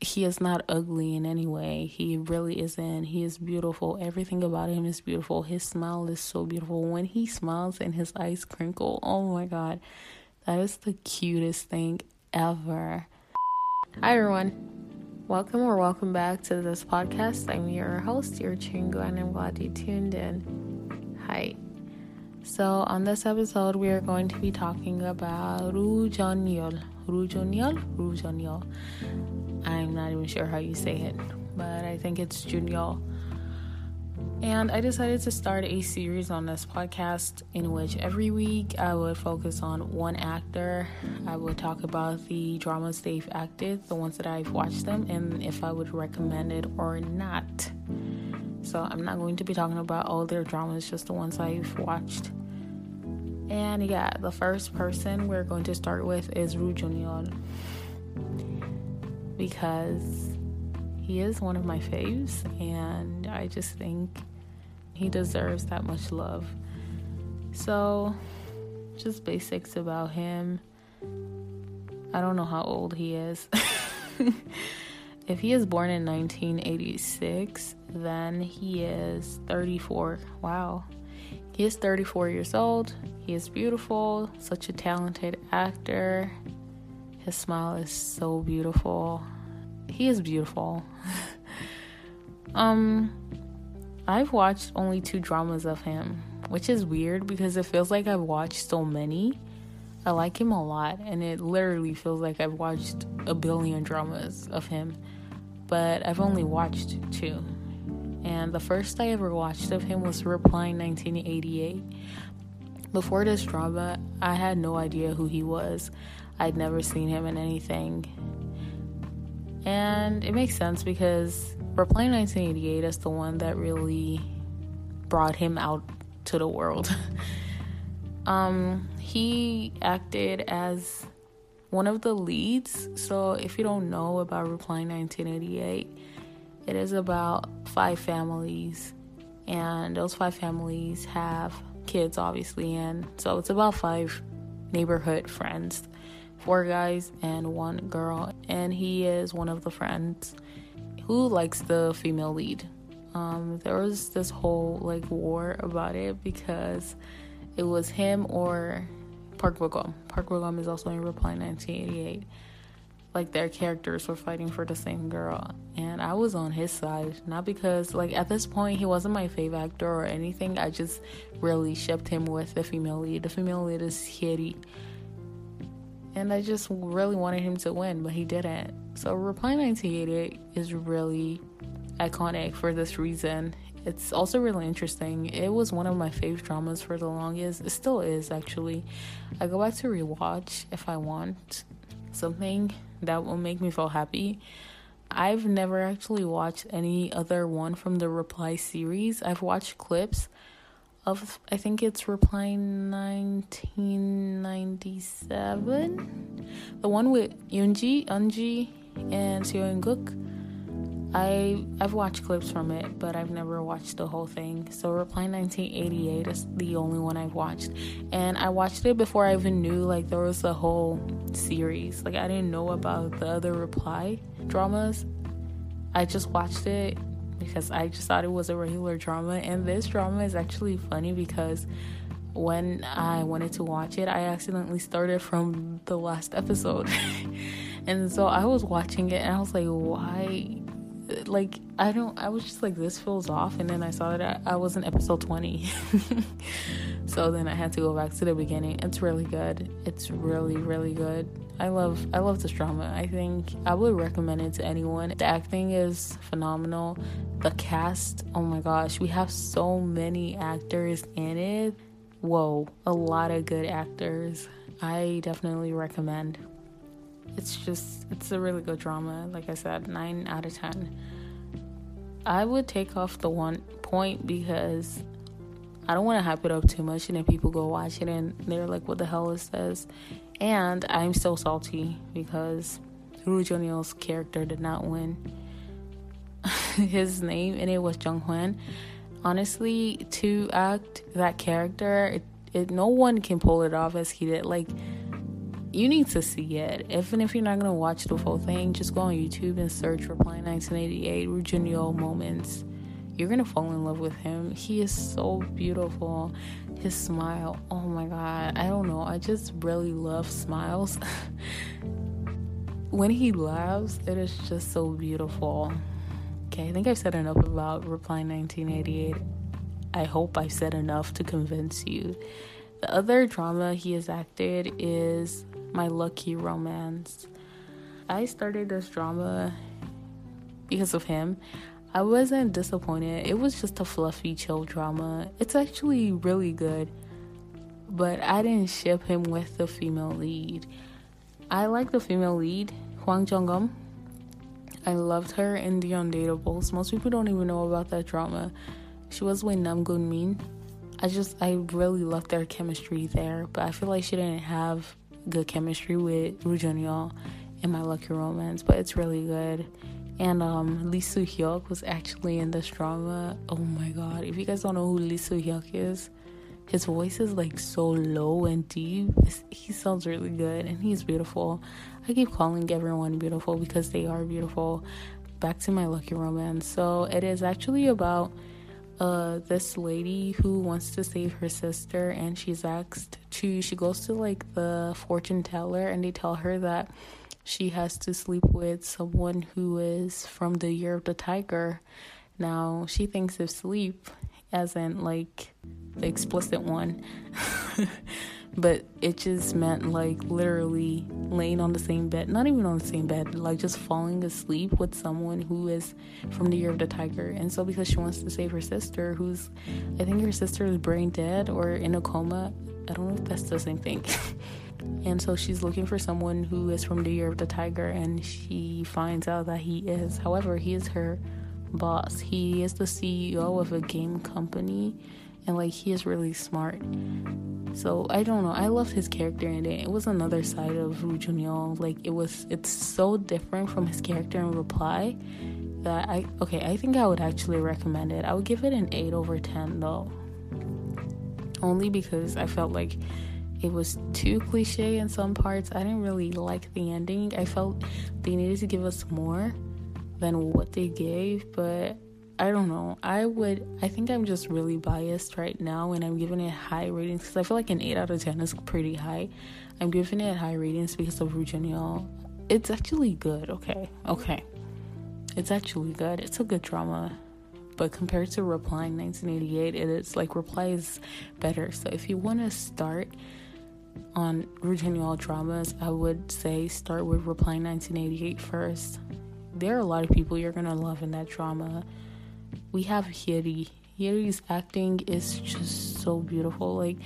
he is not ugly in any way. He really isn't. He is beautiful. Everything about him is beautiful. His smile is so beautiful. When he smiles and his eyes crinkle, oh my god, that is the cutest thing ever. Hi, everyone. Welcome or welcome back to this podcast. I'm your host, your Chingu, and I'm glad you tuned in. Hi. So, on this episode, we are going to be talking about Ru Junyeol. Ru Rujonyol. Rujonyol? Rujonyol. I'm not even sure how you say it, but I think it's Junior. And I decided to start a series on this podcast in which every week I would focus on one actor. I would talk about the dramas they've acted, the ones that I've watched them, and if I would recommend it or not. So I'm not going to be talking about all their dramas, just the ones I've watched. And yeah, the first person we're going to start with is Ru Junior because he is one of my faves and I just think he deserves that much love. So, just basics about him. I don't know how old he is. if he is born in 1986, then he is 34. Wow. He is 34 years old. He is beautiful, such a talented actor. His smile is so beautiful. He is beautiful. um I've watched only two dramas of him, which is weird because it feels like I've watched so many. I like him a lot and it literally feels like I've watched a billion dramas of him, but I've only watched two. And the first I ever watched of him was Reply 1988. Before this drama, I had no idea who he was. I'd never seen him in anything. And it makes sense because Reply 1988 is the one that really brought him out to the world. um, he acted as one of the leads. So if you don't know about Reply 1988, it is about five families, and those five families have kids, obviously, and so it's about five neighborhood friends four guys and one girl, and he is one of the friends who likes the female lead. Um, there was this whole like war about it because it was him or Park Bo-gum. Park Bo-gum is also in Reply 1988. Like their characters were fighting for the same girl, and I was on his side. Not because like at this point he wasn't my favorite actor or anything. I just really shipped him with the female lead. The female lead is Hyeri and I just really wanted him to win, but he didn't. So Reply 1988 is really iconic for this reason. It's also really interesting. It was one of my favorite dramas for the longest. It still is actually. I go back to rewatch if I want something that will make me feel happy. I've never actually watched any other one from the Reply series. I've watched clips of I think it's Reply 1997, the one with Yoonji, Eunji, and Seo Guk. I I've watched clips from it, but I've never watched the whole thing. So Reply 1988 is the only one I've watched, and I watched it before I even knew like there was a whole series. Like I didn't know about the other Reply dramas. I just watched it because I just thought it was a regular drama. And this drama is actually funny because when I wanted to watch it, I accidentally started from the last episode. and so I was watching it and I was like, why? Like, I don't, I was just like, this feels off. And then I saw that I, was in episode 20. so then I had to go back to the beginning. It's really good. It's really, really good. I love I love this drama. I think I would recommend it to anyone. The acting is phenomenal. The cast, oh my gosh, we have so many actors in it. Whoa, a lot of good actors. I definitely recommend. It's just it's a really good drama. Like I said, 9 out of 10. I would take off the one point because I don't want to hype it up too much and then people go watch it and they're like, what the hell is this? And I'm so salty because Ru Junyo's character did not win. His name and it was Jung Hwan. Honestly, to act that character, it, it, no one can pull it off as he did. Like, you need to see it. Even if you're not gonna watch the full thing, just go on YouTube and search Reply 1988 Roo Jun-yeol moments. You're gonna fall in love with him. He is so beautiful. His smile, oh my god, I don't know. I just really love smiles. when he laughs, it is just so beautiful. Okay, I think I've said enough about Reply 1988. I hope I've said enough to convince you. The other drama he has acted is My Lucky Romance. I started this drama because of him. I wasn't disappointed. It was just a fluffy, chill drama. It's actually really good, but I didn't ship him with the female lead. I like the female lead, Hwang Jung-eum. I loved her in The Undateables. Most people don't even know about that drama. She was with Namkoong Min. I just I really loved their chemistry there, but I feel like she didn't have good chemistry with Roo Jun-yeol in My Lucky Romance, but it's really good. And um, Lee Soo Hyuk was actually in this drama. Oh my god! If you guys don't know who Lee Soo Hyuk is, his voice is like so low and deep. He sounds really good, and he's beautiful. I keep calling everyone beautiful because they are beautiful. Back to my lucky romance. So it is actually about uh this lady who wants to save her sister and she's asked to she goes to like the fortune teller and they tell her that she has to sleep with someone who is from the year of the tiger. Now she thinks of sleep as in like the explicit one but it just meant like literally laying on the same bed not even on the same bed like just falling asleep with someone who is from the year of the tiger. And so because she wants to save her sister who's i think her sister is brain dead or in a coma i don't know if that's the same thing. And so she's looking for someone who is from the year of the tiger and she finds out that he is however he is her boss. He is the ceo of a game company and like he is really smart. So I don't know. I love his character in it. It was another side of Roo Jun-yeol. Like it was. It's so different from his character in Reply that I okay. I think I would actually recommend it. I would give it an eight over ten though. Only because I felt like it was too cliche in some parts. I didn't really like the ending. I felt they needed to give us more than what they gave, but I don't know. I would. I think I'm just really biased right now, and I'm giving it high ratings because I feel like an eight out of ten is pretty high. I'm giving it high ratings because of Jun-yeol. It's actually good. Okay, okay. It's actually good. It's a good drama, but compared to Reply in 1988, it is like Reply is better. So if you want to start on Jun-yeol dramas, I would say start with Reply 1988 first. There are a lot of people you're gonna love in that drama we have Hyeri. Hyeri's acting is just so beautiful. Like,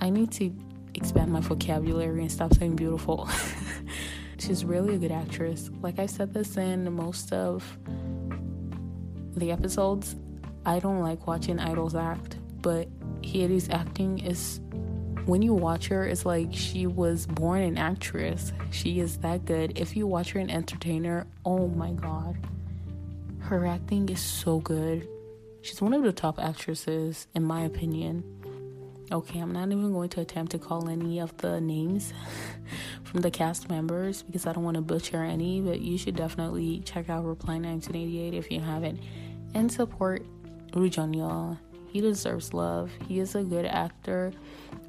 I need to expand my vocabulary and stop saying beautiful. She's really a good actress. Like I said this in most of the episodes, I don't like watching idols act, but Hyeri's acting is when you watch her, it's like she was born an actress. She is that good. If you watch her an entertainer, oh my god. Her acting is so good. She's one of the top actresses, in my opinion. Okay, I'm not even going to attempt to call any of the names from the cast members because I don't want to butcher any, but you should definitely check out Reply 1988 if you haven't and support Jun-yeol. He deserves love. He is a good actor.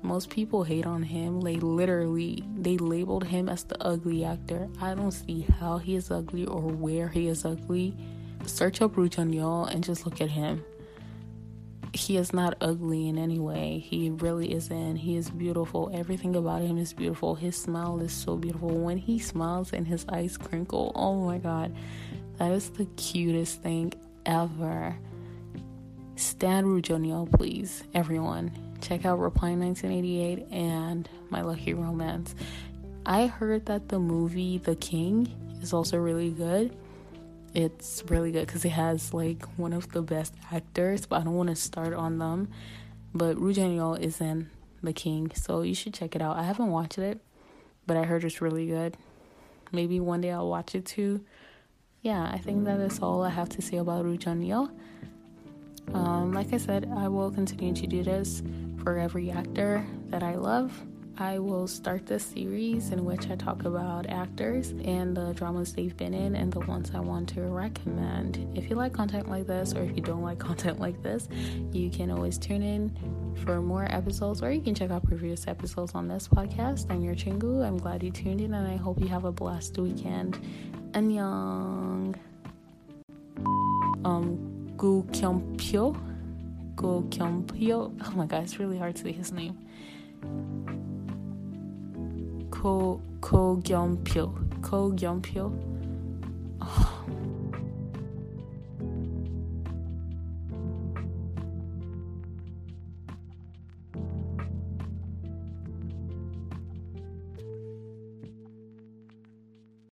Most people hate on him. They literally they labeled him as the ugly actor. I don't see how he is ugly or where he is ugly search up Roo Jun-yeol and just look at him. He is not ugly in any way. He really isn't. He is beautiful. Everything about him is beautiful. His smile is so beautiful. When he smiles and his eyes crinkle, oh my god, that is the cutest thing ever. Stan Roo Jun-yeol, please, everyone. Check out Reply 1988 and My Lucky Romance. I heard that the movie The King is also really good it's really good because it has like one of the best actors, but I don't want to start on them. But Roo Jun-yeol is in The King, so you should check it out. I haven't watched it, but I heard it's really good. Maybe one day I'll watch it too. Yeah, I think that is all I have to say about Roo Jun-yeol. Um, like I said, I will continue to do this for every actor that I love. I will start this series in which I talk about actors and the dramas they've been in and the ones I want to recommend. If you like content like this or if you don't like content like this, you can always tune in for more episodes or you can check out previous episodes on this podcast. I'm your Chingu. I'm glad you tuned in and I hope you have a blessed weekend. Annyeong. Um, Gu Kyompyo. Gu Kyompyo. Oh my god, it's really hard to say his name. Ko Ko Gyeonpyo. Ko Gyeonpyo.